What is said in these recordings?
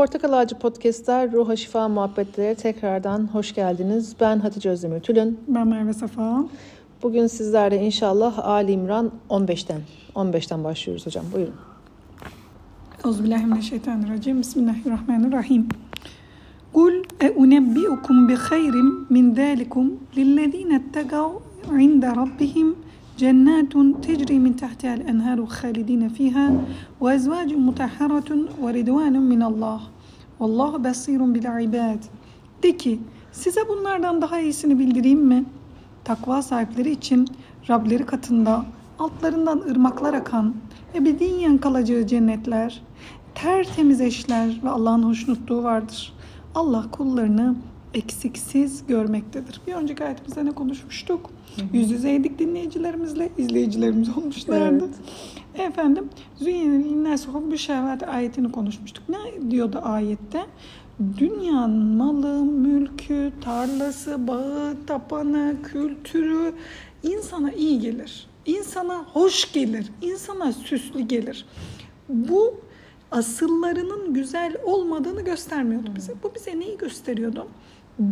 Portakal Ağacı Podcast'ler Ruha Şifa Muhabbetleri tekrardan hoş geldiniz. Ben Hatice Özdemir Tülün. Ben Merve Safa. Bugün sizlerle inşallah Ali İmran 15'ten 15'ten başlıyoruz hocam. Buyurun. Euzubillahimineşşeytanirracim. Bismillahirrahmanirrahim. Kul eunebbiukum bi hayrim min zalikum lillezine ettegav inde rabbihim tahtiha'l enharu halidine fiha ve ezvacun mutahharatun ve ridvanun min Allah. Vallahu basirun bil ibad. De ki size bunlardan daha iyisini bildireyim mi? Takva sahipleri için Rableri katında altlarından ırmaklar akan, ebediyen kalacağı cennetler, tertemiz eşler ve Allah'ın hoşnutluğu vardır. Allah kullarını eksiksiz görmektedir. Bir önceki ayetimizde ne konuşmuştuk? Hı hı. Yüz yüzeydik dinleyicilerimizle, izleyicilerimiz olmuşlardı. Evet. Efendim, Züyyene linnâs hubbu şehvet ayetini konuşmuştuk. Ne diyordu ayette? Dünyanın malı, mülkü, tarlası, bağı, tapanı, kültürü insana iyi gelir. İnsana hoş gelir. insana süslü gelir. Bu asıllarının güzel olmadığını göstermiyordu bize. Bu bize neyi gösteriyordu?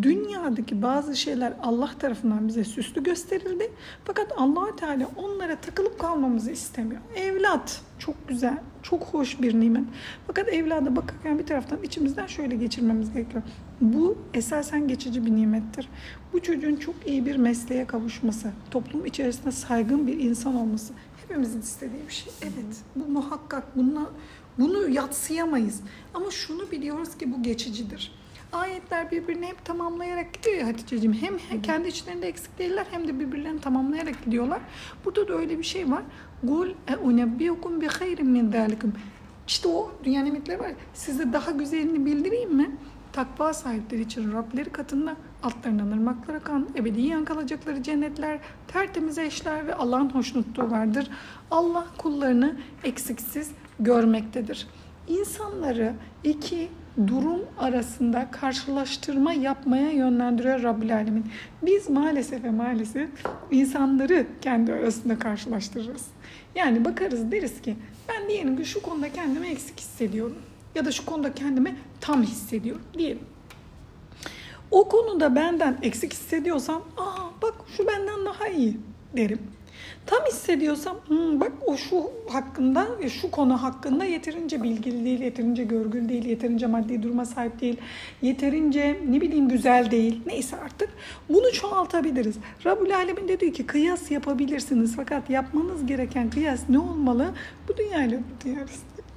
Dünyadaki bazı şeyler Allah tarafından bize süslü gösterildi. Fakat allah Teala onlara takılıp kalmamızı istemiyor. Evlat çok güzel, çok hoş bir nimet. Fakat evlada bakarken bir taraftan içimizden şöyle geçirmemiz gerekiyor. Bu esasen geçici bir nimettir. Bu çocuğun çok iyi bir mesleğe kavuşması, toplum içerisinde saygın bir insan olması hepimizin istediği bir şey. Evet, bu muhakkak. Bununla, bunu yatsıyamayız. Ama şunu biliyoruz ki bu geçicidir. Ayetler birbirini hep tamamlayarak gidiyor ya Hatice'ciğim. Hem kendi içlerinde eksik değiller hem de birbirlerini tamamlayarak gidiyorlar. Burada da öyle bir şey var. Gul e unebbiukum bi hayrin min zalikum. İşte o dünya nimetleri var. Size daha güzelini bildireyim mi? Takva sahipleri için Rableri katında altlarından ırmaklar akan, ebediyen kalacakları cennetler, tertemiz eşler ve Allah'ın hoşnutluğu vardır. Allah kullarını eksiksiz görmektedir. İnsanları iki durum arasında karşılaştırma yapmaya yönlendiriyor Rabbül Alemin. Biz maalesef ve maalesef insanları kendi arasında karşılaştırırız. Yani bakarız deriz ki ben diyelim ki şu konuda kendimi eksik hissediyorum. Ya da şu konuda kendimi tam hissediyorum diyelim. O konuda benden eksik hissediyorsam, aa bak şu benden daha iyi derim. Tam hissediyorsam hmm, bak o şu hakkında şu konu hakkında yeterince bilgili değil, yeterince görgül değil, yeterince maddi duruma sahip değil, yeterince ne bileyim güzel değil. Neyse artık bunu çoğaltabiliriz. Rabbul Alemin de diyor ki kıyas yapabilirsiniz fakat yapmanız gereken kıyas ne olmalı? Bu dünyayla bu dünya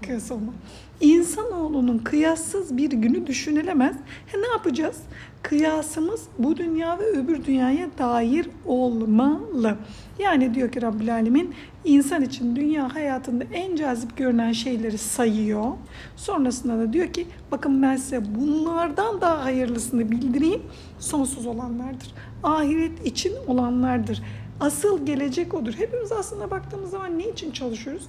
kıyas olmalı. İnsanoğlunun kıyassız bir günü düşünülemez. He, ne yapacağız? Kıyasımız bu dünya ve öbür dünyaya dair olmalı. Yani diyor ki Rabbül Alemin insan için dünya hayatında en cazip görünen şeyleri sayıyor. Sonrasında da diyor ki bakın ben size bunlardan daha hayırlısını bildireyim. Sonsuz olanlardır. Ahiret için olanlardır. Asıl gelecek odur. Hepimiz aslında baktığımız zaman ne için çalışıyoruz?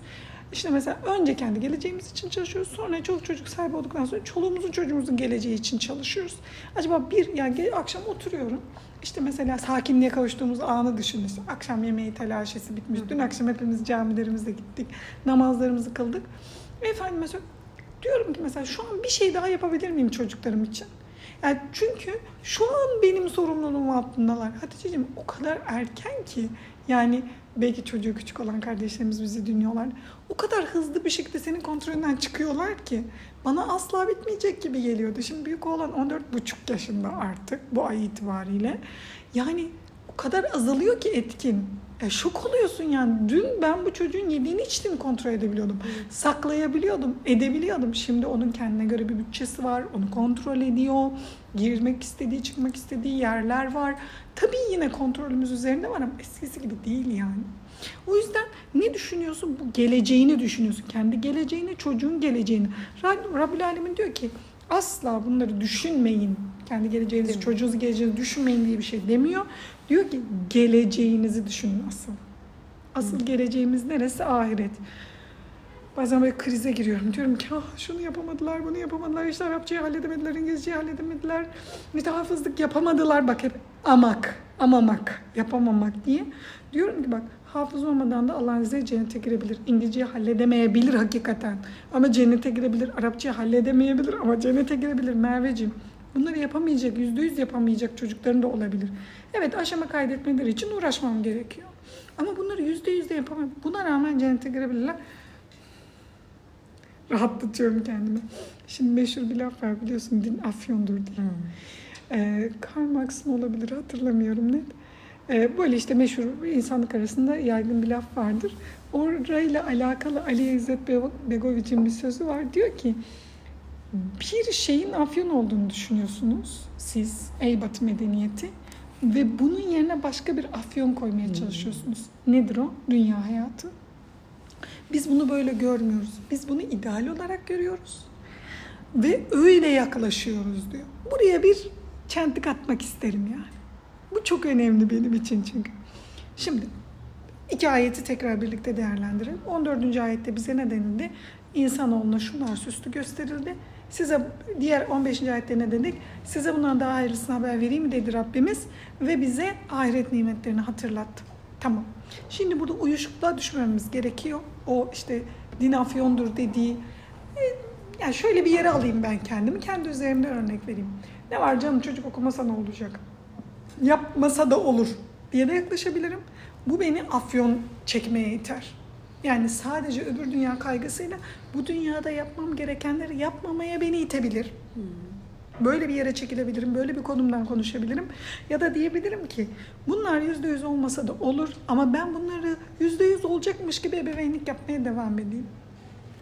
İşte mesela önce kendi geleceğimiz için çalışıyoruz. Sonra çoluk çocuk sahibi olduktan sonra çoluğumuzun çocuğumuzun geleceği için çalışıyoruz. Acaba bir yani akşam oturuyorum. İşte mesela sakinliğe kavuştuğumuz anı düşünün. İşte akşam yemeği telaşesi bitmiş. Dün akşam hepimiz camilerimize gittik. Namazlarımızı kıldık. Efendim mesela diyorum ki mesela şu an bir şey daha yapabilir miyim çocuklarım için? Yani çünkü şu an benim sorumluluğum altındalar. Hatice'ciğim o kadar erken ki yani belki çocuğu küçük olan kardeşlerimiz bizi dinliyorlar. O kadar hızlı bir şekilde senin kontrolünden çıkıyorlar ki bana asla bitmeyecek gibi geliyordu. Şimdi büyük olan 14,5 yaşında artık bu ay itibariyle. Yani o kadar azalıyor ki etkin. E, şok oluyorsun yani. Dün ben bu çocuğun yediğini içtiğini kontrol edebiliyordum. Saklayabiliyordum, edebiliyordum. Şimdi onun kendine göre bir bütçesi var. Onu kontrol ediyor. Girmek istediği, çıkmak istediği yerler var. Tabii yine kontrolümüz üzerinde var ama eskisi gibi değil yani. O yüzden ne düşünüyorsun? Bu geleceğini düşünüyorsun. Kendi geleceğini, çocuğun geleceğini. Rabbül Alemin diyor ki asla bunları düşünmeyin. Kendi geleceğinizi, çocuğunuzun geleceğinizi düşünmeyin diye bir şey demiyor. Diyor ki geleceğinizi düşünün asıl. Asıl Hı. geleceğimiz neresi? Ahiret. Bazen böyle krize giriyorum. Diyorum ki ah, şunu yapamadılar, bunu yapamadılar, işte Arapçayı halledemediler, İngilizceyi halledemediler, mütehafızlık yapamadılar. Bak hep amak, amamak, yapamamak diye. Diyorum ki bak hafız olmadan da Allah'ın izniyle cennete girebilir. İngilizceyi halledemeyebilir hakikaten. Ama cennete girebilir. Arapçayı halledemeyebilir ama cennete girebilir Merveciğim. Bunları yapamayacak, yüzde yüz yapamayacak çocukların da olabilir. Evet aşama kaydetmeleri için uğraşmam gerekiyor. Ama bunları yüzde yüz de yapamam. Buna rağmen cennete girebilirler. Rahatlatıyorum kendimi. Şimdi meşhur bir laf var biliyorsun din afyondur diye. Hmm. Ee, Karl Marx'ın olabilir hatırlamıyorum net. Ee, böyle işte meşhur insanlık arasında yaygın bir laf vardır. Orayla alakalı Ali İzzet Be- Begoviç'in bir sözü var. Diyor ki bir şeyin afyon olduğunu düşünüyorsunuz siz ey batı medeniyeti ve bunun yerine başka bir afyon koymaya çalışıyorsunuz. Nedir o? Dünya hayatı. Biz bunu böyle görmüyoruz. Biz bunu ideal olarak görüyoruz. Ve öyle yaklaşıyoruz diyor. Buraya bir çentik atmak isterim yani. Bu çok önemli benim için çünkü. Şimdi iki ayeti tekrar birlikte değerlendirelim. 14. ayette bize ne denildi? İnsanoğluna şunlar süslü gösterildi. Size diğer 15. ayette dedik? Size bundan daha hayırlısını haber vereyim mi dedi Rabbimiz ve bize ahiret nimetlerini hatırlattı. Tamam. Şimdi burada uyuşukluğa düşmememiz gerekiyor. O işte din afyondur dediği e, yani şöyle bir yere alayım ben kendimi. Kendi üzerimden örnek vereyim. Ne var canım çocuk okumasa ne olacak? Yapmasa da olur diye de yaklaşabilirim. Bu beni afyon çekmeye iter. Yani sadece öbür dünya kaygısıyla bu dünyada yapmam gerekenleri yapmamaya beni itebilir. Böyle bir yere çekilebilirim, böyle bir konumdan konuşabilirim. Ya da diyebilirim ki bunlar yüzde yüz olmasa da olur ama ben bunları yüzde yüz olacakmış gibi ebeveynlik yapmaya devam edeyim.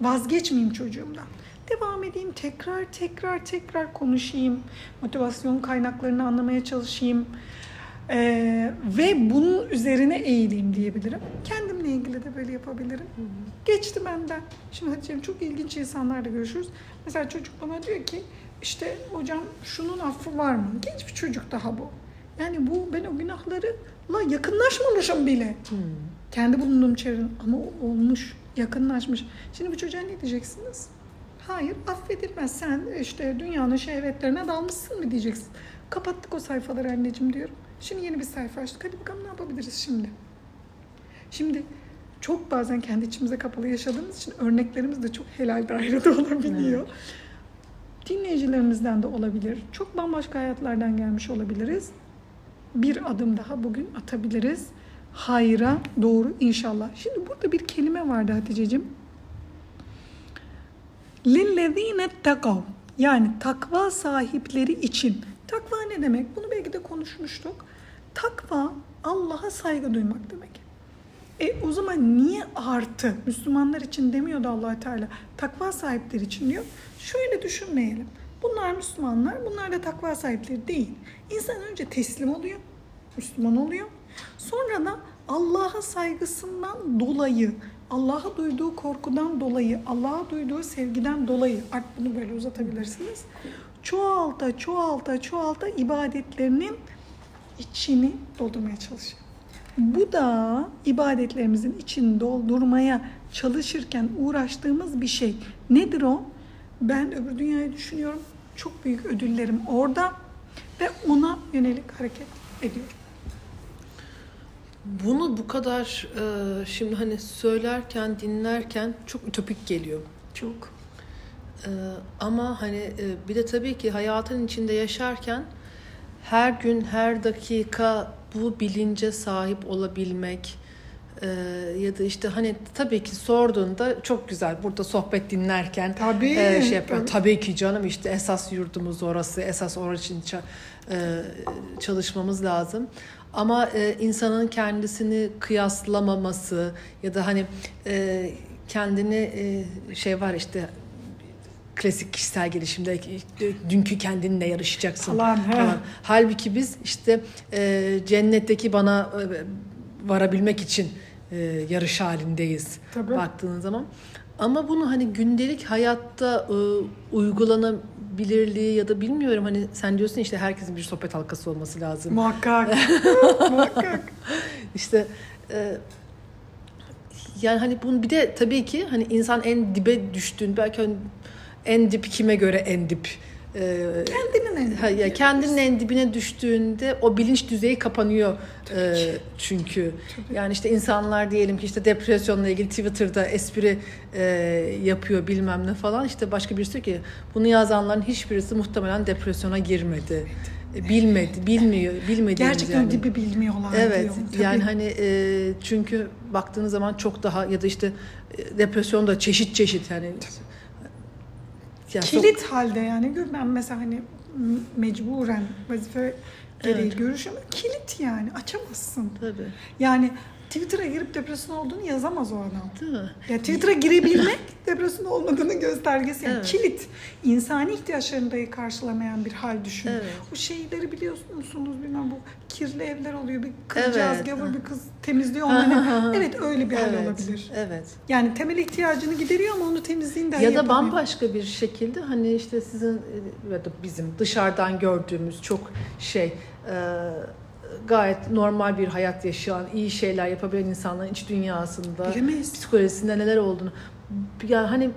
Vazgeçmeyeyim çocuğumdan. Devam edeyim, tekrar tekrar tekrar konuşayım. Motivasyon kaynaklarını anlamaya çalışayım. Ee, ve bunun üzerine eğileyim diyebilirim. Kendimle ilgili de böyle yapabilirim. Geçti benden. Şimdi Hatice'm çok ilginç insanlarla görüşürüz. Mesela çocuk bana diyor ki işte hocam şunun affı var mı? Genç bir çocuk daha bu. Yani bu ben o günahlarla yakınlaşmamışım bile. Kendi bulunduğum çevrenin ama olmuş, yakınlaşmış. Şimdi bu çocuğa ne diyeceksiniz? Hayır affedilmez. Sen işte dünyanın şehvetlerine dalmışsın mı diyeceksin. Kapattık o sayfaları anneciğim diyorum. Şimdi yeni bir sayfa açtık. Hadi bakalım ne yapabiliriz şimdi? Şimdi çok bazen kendi içimize kapalı yaşadığımız için örneklerimiz de çok helal dairede olabiliyor. Dinleyicilerimizden de olabilir. Çok bambaşka hayatlardan gelmiş olabiliriz. Bir adım daha bugün atabiliriz. Hayra doğru inşallah. Şimdi burada bir kelime vardı Hatice'cim. Lillezine takav. Yani takva sahipleri için. Takva ne demek? Bunu belki de konuşmuştuk. Takva Allah'a saygı duymak demek. E o zaman niye artı Müslümanlar için demiyordu allah Teala? Takva sahipleri için diyor. Şöyle düşünmeyelim. Bunlar Müslümanlar, bunlar da takva sahipleri değil. İnsan önce teslim oluyor, Müslüman oluyor. Sonra da Allah'a saygısından dolayı, Allah'a duyduğu korkudan dolayı, Allah'a duyduğu sevgiden dolayı, artık bunu böyle uzatabilirsiniz. Çoğalta, çoğalta, çoğalta ibadetlerinin içini doldurmaya çalışıyor. Bu da ibadetlerimizin içini doldurmaya çalışırken uğraştığımız bir şey. Nedir o? Ben öbür dünyayı düşünüyorum. Çok büyük ödüllerim orada ve ona yönelik hareket ediyorum. Bunu bu kadar e, şimdi hani söylerken, dinlerken çok ütopik geliyor. Çok. E, ama hani e, bir de tabii ki hayatın içinde yaşarken her gün, her dakika bu bilince sahip olabilmek e, ya da işte hani tabii ki sorduğunda çok güzel burada sohbet dinlerken Tabii, e, şey yapıyor. tabii. Tabii ki canım işte esas yurdumuz orası, esas orası için e, çalışmamız lazım. Ama e, insanın kendisini kıyaslamaması ya da hani e, kendini e, şey var işte klasik kişisel gelişimde dünkü kendinle yarışacaksın Falan, falan. Halbuki biz işte e, cennetteki bana e, varabilmek için e, yarış halindeyiz Tabii. baktığın zaman. Ama bunu hani gündelik hayatta e, uygulanabilirliği ya da bilmiyorum hani sen diyorsun işte herkesin bir sohbet halkası olması lazım. Muhakkak. Muhakkak. İşte e, yani hani bunu bir de tabii ki hani insan en dibe düştüğün belki hani en dip kime göre en dip e, Kendinin en ha, ya kendinin en dibine düştüğünde o bilinç düzeyi kapanıyor e, çünkü yani işte insanlar diyelim ki işte depresyonla ilgili Twitter'da espri e, yapıyor bilmem ne falan işte başka birisi diyor ki bunu yazanların hiçbirisi muhtemelen depresyona girmedi. E, Bilmedi, bilmiyor, bilmediğimiz Gerçekten yani. dibi bilmiyorlar Evet diyor. Tabii. yani hani e, çünkü baktığınız zaman çok daha ya da işte e, depresyon da çeşit çeşit yani. Ya çok- Kilit halde yani ben mesela hani mecburen vazife gereği Evet. görüşüm kilit yani açamazsın. Tabii. Yani Twitter'a girip depresyon olduğunu yazamaz o adam. Değil mi? Ya Twitter'a girebilmek depresyon olmadığının göstergesi. Yani Evet. kilit. insani ihtiyaçlarını dahi karşılamayan bir hal düşün. Evet. O şeyleri biliyor musunuz bilmem bu kirli evler oluyor. Bir kızcağız Evet. gavur bir kız temizliyor. Hani, evet öyle bir hal Evet, olabilir. Evet. Yani temel ihtiyacını gideriyor ama onu temizliğini dahi Ya da yapamıyor. bambaşka bir şekilde hani işte sizin e, ya da bizim dışarıdan gördüğümüz çok şey e, gayet normal bir hayat yaşayan, iyi şeyler yapabilen insanların iç dünyasında, Bilemeyiz. psikolojisinde neler olduğunu yani hani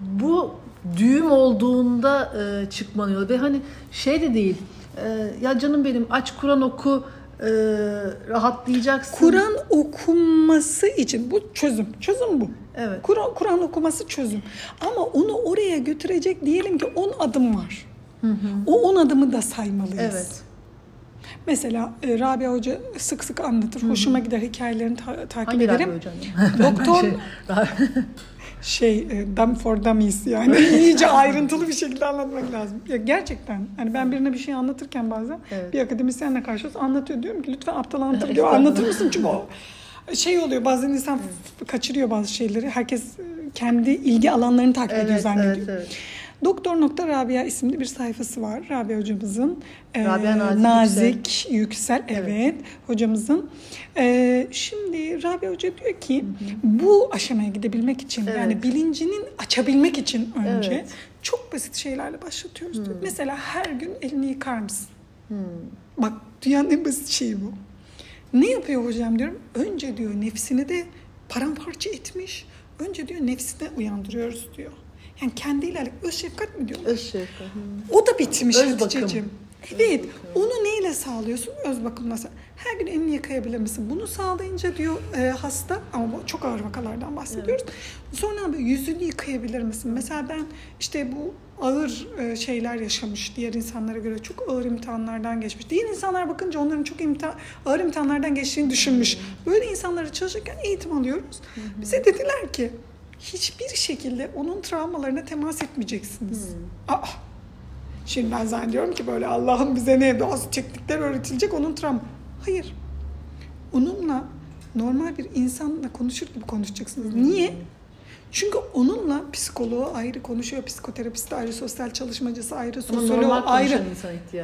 bu düğüm olduğunda e, çıkmanı yolu ve hani şey de değil e, ya canım benim aç Kur'an oku e, rahatlayacaksın. Kur'an okunması için bu çözüm. Çözüm bu. Evet. Kur'an Kur'an okuması çözüm. Ama onu oraya götürecek diyelim ki 10 adım var. O 10 adımı da saymalıyız. Evet. Mesela e, Rabia Hoca sık sık anlatır. Hoşuma gider hikayelerini ta- takip Hangi ederim. hocam? Doktor Şey, şey e, dumb for dummies yani iyice ayrıntılı bir şekilde anlatmak lazım. Ya gerçekten hani ben birine bir şey anlatırken bazen Evet. bir akademisyenle karşılaşıp anlatıyor diyorum ki lütfen aptal anlatır diyor. Anlatır mısın çünkü o şey oluyor bazen insan f- kaçırıyor bazı şeyleri. Herkes e, kendi ilgi alanlarını takip ediyor evet, zannediyor. evet, evet. Doktor Nokta Rabia isimli bir sayfası var. Rabia hocamızın. Ee, Rabia Nazik Nazik Yüksel. evet. Evet. hocamızın. Ee, şimdi Rabia Hoca diyor ki bu aşamaya gidebilmek için Evet. yani bilincinin açabilmek için önce Evet. çok basit şeylerle başlatıyoruz diyor. Mesela her gün elini yıkar mısın? Hmm. Bak dünyanın en basit şeyi bu. Ne yapıyor hocam diyorum. Önce diyor nefsini de paramparça etmiş. Önce diyor nefsine uyandırıyoruz diyor. Yani kendiyle öz şefkat mi diyorlar? Öz şefkat. O da bitmiş Öz Hatice'cim. Evet. Onu neyle sağlıyorsun? Öz bakımla. sağ- Her gün elini yıkayabilir misin? Bunu sağlayınca diyor e, hasta ama çok ağır vakalardan bahsediyoruz. Sonra abi yüzünü yıkayabilir misin? Mesela ben işte bu ağır e, şeyler yaşamış diğer insanlara göre çok ağır imtihanlardan geçmiş. Diğer insanlar bakınca onların çok imtihan, ağır imtihanlardan geçtiğini düşünmüş. Böyle insanlara çalışırken eğitim alıyoruz. Bize dediler ki hiçbir şekilde onun travmalarına temas etmeyeceksiniz. Aa, Şimdi ben zannediyorum ki böyle Allah'ın bize ne bazı teknikler öğretilecek onun travma. Hayır. Onunla normal bir insanla konuşur gibi konuşacaksınız. Niye? Çünkü onunla psikoloğu ayrı konuşuyor, psikoterapisti ayrı, sosyal çalışmacısı ayrı, sosyoloğu ayrı.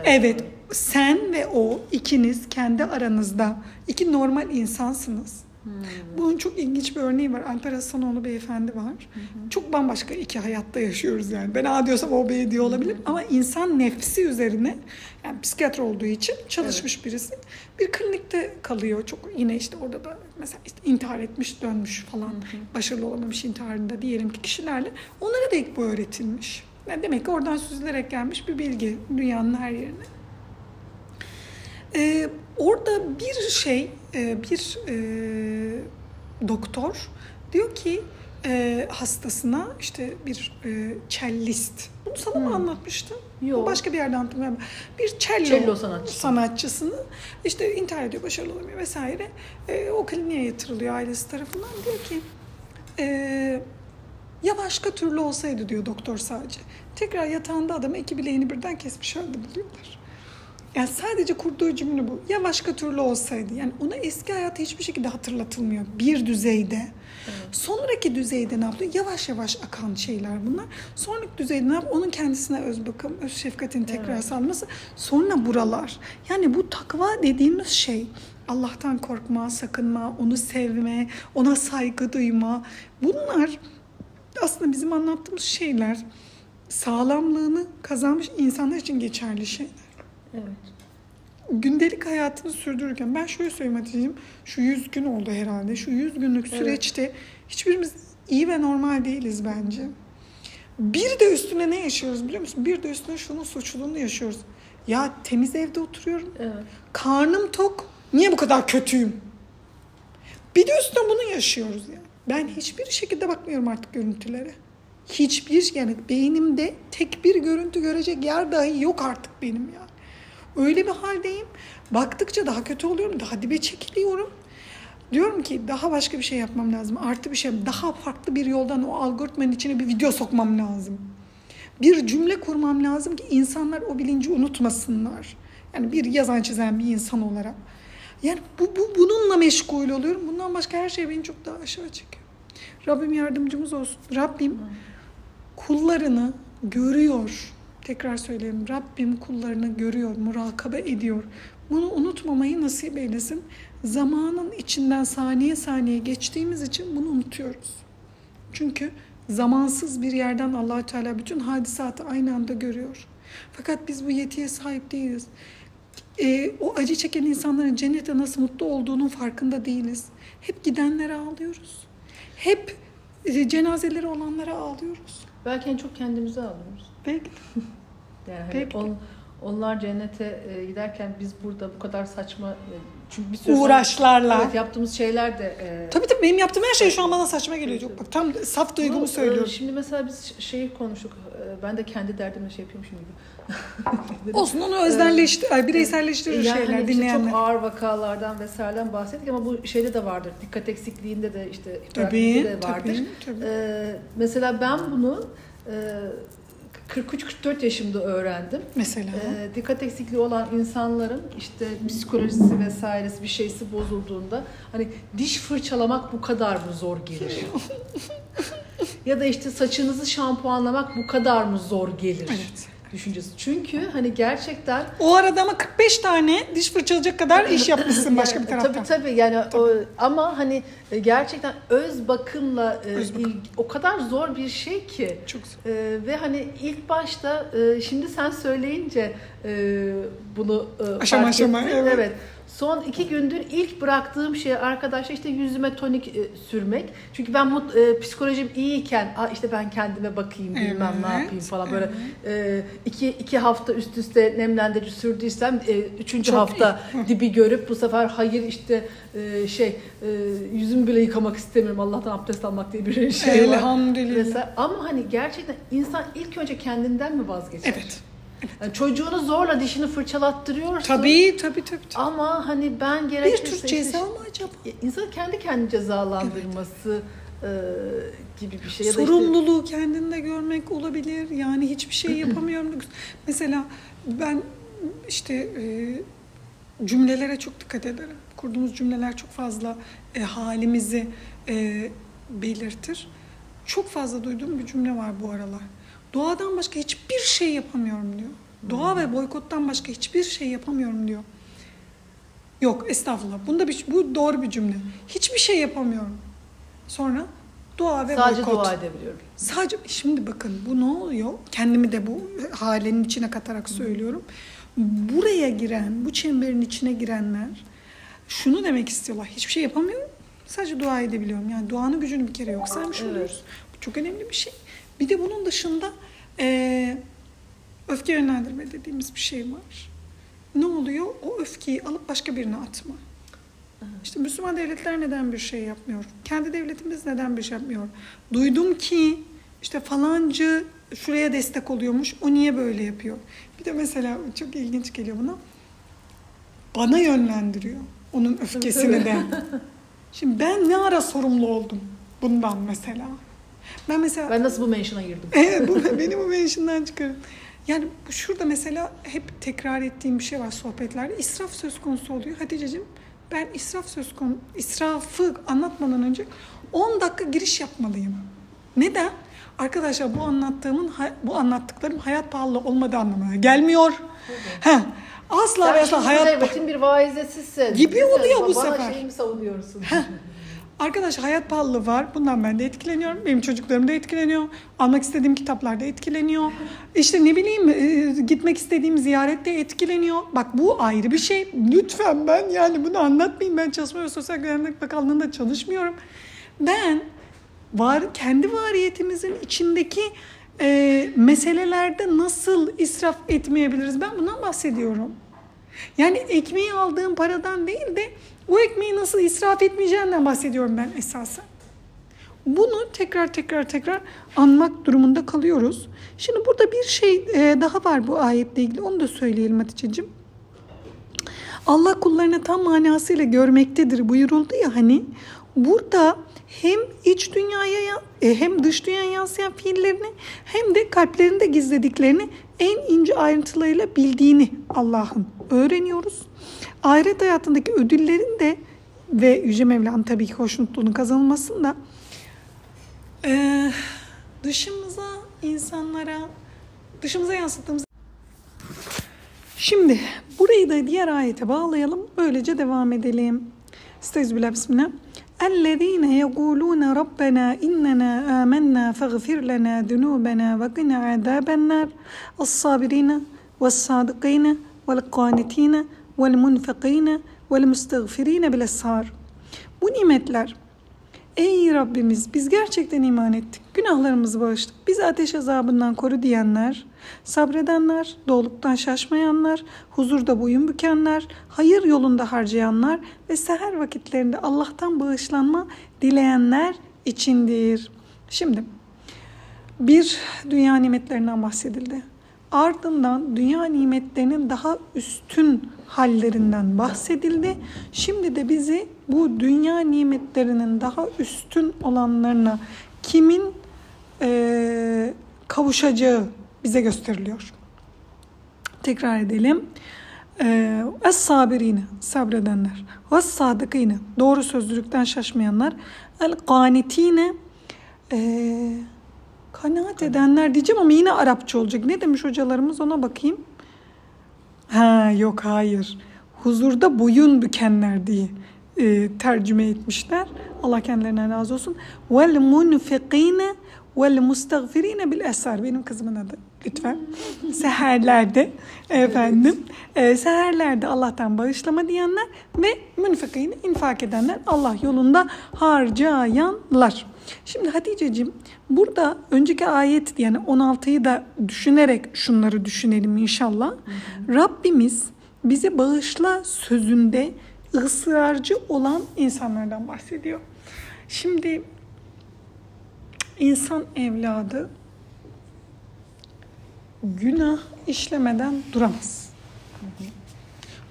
Evet, sen ve o ikiniz kendi aranızda iki normal insansınız. Bunun çok ilginç bir örneği var. Alper Hasanoğlu beyefendi var. Çok bambaşka iki hayatta yaşıyoruz yani. Ben A diyorsam o B diyor olabilir. Ama insan nefsi üzerine yani psikiyatr olduğu için çalışmış birisi. Bir klinikte kalıyor. Çok yine işte orada da mesela işte intihar etmiş dönmüş falan. Başarılı olamamış intiharında diyelim ki kişilerle. Onlara da ilk bu öğretilmiş. Yani demek ki oradan süzülerek gelmiş bir bilgi dünyanın her yerine. Ee, orada bir şey, e, bir e, doktor diyor ki e, hastasına işte bir e, cellist. Bunu sana mı Hmm. anlatmıştım? Yok. Başka bir yerden hatırlamıyorum. Bir cello, Cello sanatçısı. sanatçısını işte intihar ediyor, başarılı olamıyor vesaire. E, o kliniğe yatırılıyor ailesi tarafından. Diyor ki e, ya başka türlü olsaydı diyor doktor sadece. Tekrar yatağında adamı iki bileğini birden kesmiş halde buluyorlar. Yani sadece kurduğu cümle bu. Ya başka türlü olsaydı. Yani ona eski hayatı hiçbir şekilde hatırlatılmıyor. Bir düzeyde. Sonraki düzeyde ne yapıyor? Yavaş yavaş akan şeyler bunlar. Sonraki düzeyde ne yapıyor? Onun kendisine öz bakım, öz şefkatin tekrar Evet. sağlaması. Sonra buralar. Yani bu takva dediğimiz şey Allah'tan korkma, sakınma, onu sevme, ona saygı duyma. Bunlar aslında bizim anlattığımız şeyler sağlamlığını kazanmış insanlar için geçerli şeyler Evet. gündelik hayatını sürdürürken ben şöyle söyleyeyim Hatice'ciğim şu 100 gün oldu herhalde. Şu 100 günlük Evet. süreçte hiçbirimiz iyi ve normal değiliz bence. Bir de üstüne ne yaşıyoruz biliyor musun? Bir de üstüne şunun suçluluğunu yaşıyoruz. Ya temiz evde oturuyorum. Evet. Karnım tok. Niye bu kadar kötüyüm? Bir de üstüne bunu yaşıyoruz yani. Ben hiçbir şekilde bakmıyorum artık görüntülere. Hiçbir yani beynimde tek bir görüntü görecek yer dahi yok artık benim yani. Öyle bir haldeyim. Baktıkça daha kötü oluyorum. Daha dibe çekiliyorum. Diyorum ki daha başka bir şey yapmam lazım. Artı bir şey, daha farklı bir yoldan o algoritmanın içine bir video sokmam lazım. Bir cümle kurmam lazım ki insanlar o bilinci unutmasınlar. Yani bir yazan çizen bir insan olarak. Yani bu, bu bununla meşgul oluyorum. Bundan başka her şey beni çok daha aşağı çekiyor. Rabbim yardımcımız olsun. Rabbim kullarını görüyor. Tekrar söyleyeyim. Rabbim kullarını görüyor, murakabe ediyor. Bunu unutmamayı nasip eylesin. Zamanın içinden saniye saniye geçtiğimiz için bunu unutuyoruz. Çünkü zamansız bir yerden allah Teala bütün hadisatı aynı anda görüyor. Fakat biz bu yetiye sahip değiliz. Ee, o acı çeken insanların cennete nasıl mutlu olduğunun farkında değiliz. Hep gidenlere ağlıyoruz. Hep e, cenazeleri olanlara ağlıyoruz. Belki en çok kendimize alıyoruz. Belki Yani hani de. on- onlar cennete e, giderken biz burada bu kadar saçma e, çünkü bir sürü uğraşlarla. Evet, yaptığımız şeyler de e, Tabii tabii benim yaptığım her şey şu an bana saçma geliyor. Çok bak tam saf duygumu Bu, e, söylüyorum. Şimdi mesela biz şeyi konuştuk. Ben de kendi derdimle şey yapıyormuşum gibi. Olsun onu öznelleştir, ay, bireyselleştirir yani şeyler hani dinleyenler. çok ağır vakalardan vesaireden bahsettik ama bu şeyde de vardır. Dikkat eksikliğinde de işte hiperaktifliğinde de vardır. tabii, tabii. E, mesela ben bunu e, 43-44 yaşımda öğrendim. Mesela. E, dikkat eksikliği olan insanların işte psikolojisi vesairesi bir şeysi bozulduğunda hani diş fırçalamak bu kadar mı zor gelir? ya da işte saçınızı şampuanlamak bu kadar mı zor gelir? Evet. Düşüncesi. Çünkü hani gerçekten O arada ama 45 tane diş fırçalayacak kadar iş yapmışsın başka Yani, bir taraftan. Tabii tabii yani o, ama hani e, gerçekten öz bakımla e, Öz bakım. ilg- o kadar zor bir şey ki. Çok zor. E, ve hani ilk başta e, şimdi sen söyleyince e, bunu e, Aşama fark aşama, ettim. evet. Son iki gündür ilk bıraktığım şey arkadaşlar işte yüzüme tonik e, sürmek. Çünkü ben mut, e, psikolojim iyiyken "Aa, işte ben kendime bakayım bilmem ne Evet, yapayım falan böyle e, iki, iki hafta üst üste nemlendirici sürdüysem e, üçüncü Çok hafta dibi görüp bu sefer hayır işte e, şey e, yüzümü bile yıkamak istemiyorum Allah'tan abdest almak diye bir şey var. Elhamdülillah. Mesela, ama hani gerçekten insan ilk önce kendinden mi vazgeçer? Evet. Yani çocuğunu zorla dişini fırçalattırıyorsun. Tabii tabii tabii. tabii. Ama hani ben Bir gerekirse... tür işte- ceza mı acaba? İnsan kendi kendini cezalandırması e, gibi bir şey. Ya da işte- Sorumluluğu kendinde görmek olabilir. Yani hiçbir şey yapamıyorum. Mesela ben işte e, cümlelere çok dikkat ederim. Kurduğumuz cümleler çok fazla e, halimizi e, belirtir. Çok fazla duyduğum bir cümle var bu aralar. Doğadan başka hiçbir şey yapamıyorum diyor. Doğa ve boykottan başka hiçbir şey yapamıyorum diyor. Yok estağfurullah. Bunda bir, bu doğru bir cümle. Hiçbir şey yapamıyorum. Sonra dua ve sadece boykot. dua edebiliyorum. Sadece şimdi bakın bu ne oluyor? Kendimi de bu halenin içine katarak söylüyorum. Buraya giren, bu çemberin içine girenler şunu demek istiyorlar. Hiçbir şey yapamıyorum. Sadece dua edebiliyorum. Yani duanın gücünü bir kere yok saymış Evet. oluyoruz. Bu çok önemli bir şey. Bir de bunun dışında eee öfke yönlendirme dediğimiz bir şey var. Ne oluyor? O öfkeyi alıp başka birine atma. İşte Müslüman devletler neden bir şey yapmıyor? Kendi devletimiz neden bir şey yapmıyor? Duydum ki işte falancı şuraya destek oluyormuş. O niye böyle yapıyor? Bir de mesela çok ilginç geliyor buna. Bana yönlendiriyor. Onun öfkesini de. Şimdi ben ne ara sorumlu oldum bundan mesela? Ben mesela Ben nasıl bu mention'a girdim? Evet, bu beni bu mention'dan çıkarın. Yani şurada mesela hep tekrar ettiğim bir şey var sohbetlerde. İsraf söz konusu oluyor. Hatice'cim ben israf söz konu israfı anlatmadan önce 10 dakika giriş yapmalıyım. Neden? Arkadaşlar bu anlattığımın bu anlattıklarım hayat pahalı olmadığı anlamına gelmiyor. Heh, asla Sen ve asla hayat devletin bir vaizesisin. Gibi oluyor bu Bana sefer. şey mi savunuyorsun? Arkadaş hayat pahalılığı var. Bundan ben de etkileniyorum. Benim çocuklarım da etkileniyor. Almak istediğim kitaplar da etkileniyor. İşte ne bileyim e, gitmek istediğim ziyaret de etkileniyor. Bak bu ayrı bir şey. Lütfen ben yani bunu anlatmayayım. Ben Çalışma ve Sosyal Güvenlik Bakanlığı'nda çalışmıyorum. Ben var kendi variyetimizin içindeki e, meselelerde nasıl israf etmeyebiliriz? Ben bundan bahsediyorum. Yani ekmeği aldığım paradan değil de o ekmeği nasıl israf etmeyeceğinden bahsediyorum ben esasen. Bunu tekrar tekrar tekrar anmak durumunda kalıyoruz. Şimdi burada bir şey e, daha var bu ayetle ilgili. Onu da söyleyelim Hatice'cim. Allah kullarını tam manasıyla görmektedir buyuruldu ya hani. Burada hem iç dünyaya e, hem dış dünyaya yansıyan fiillerini hem de kalplerinde gizlediklerini en ince ayrıntılarıyla bildiğini Allah'ın öğreniyoruz. Ahiret hayatındaki ödüllerin de ve Yüce Mevla'nın tabii ki hoşnutluğunun kazanılmasında e, dışımıza, insanlara, dışımıza yansıttığımız Şimdi burayı da diğer ayete bağlayalım. Böylece devam edelim. Estağfirullah bismillah. الذين يقولون ربنا إننا آمنا فاغفر لنا ذنوبنا وقنا عذاب النار الصابرين والصادقين والقانتين والمنفقين والمستغفرين بالأسهار Bu nimetler Ey Rabbimiz biz gerçekten iman ettik. Günahlarımızı bağışla. Bizi ateş azabından koru diyenler, sabredenler, doğuluktan şaşmayanlar, huzurda boyun bükenler, hayır yolunda harcayanlar ve seher vakitlerinde Allah'tan bağışlanma dileyenler içindir. Şimdi bir dünya nimetlerinden bahsedildi. Ardından dünya nimetlerinin daha üstün hallerinden bahsedildi. Şimdi de bizi bu dünya nimetlerinin daha üstün olanlarına kimin e, kavuşacağı bize gösteriliyor. Tekrar edelim. Es sabirine sabredenler. Ve sadıkine doğru sözlülükten şaşmayanlar. El kanitine e, kanaat edenler diyeceğim ama yine Arapça olacak. Ne demiş hocalarımız ona bakayım. Ha yok hayır. Huzurda boyun bükenler diye e, tercüme etmişler. Allah kendilerinden razı olsun. Vel munfikine vel mustagfirine bil esar. Benim kızımın adı lütfen. seherlerde efendim. E, seherlerde Allah'tan bağışlama diyenler ve münfikine infak edenler Allah yolunda harcayanlar. Şimdi Hatice'cim burada önceki ayet yani 16'yı da düşünerek şunları düşünelim inşallah. Hı hı. Rabbimiz bize bağışla sözünde ısrarcı olan insanlardan bahsediyor. Şimdi insan evladı günah işlemeden duramaz.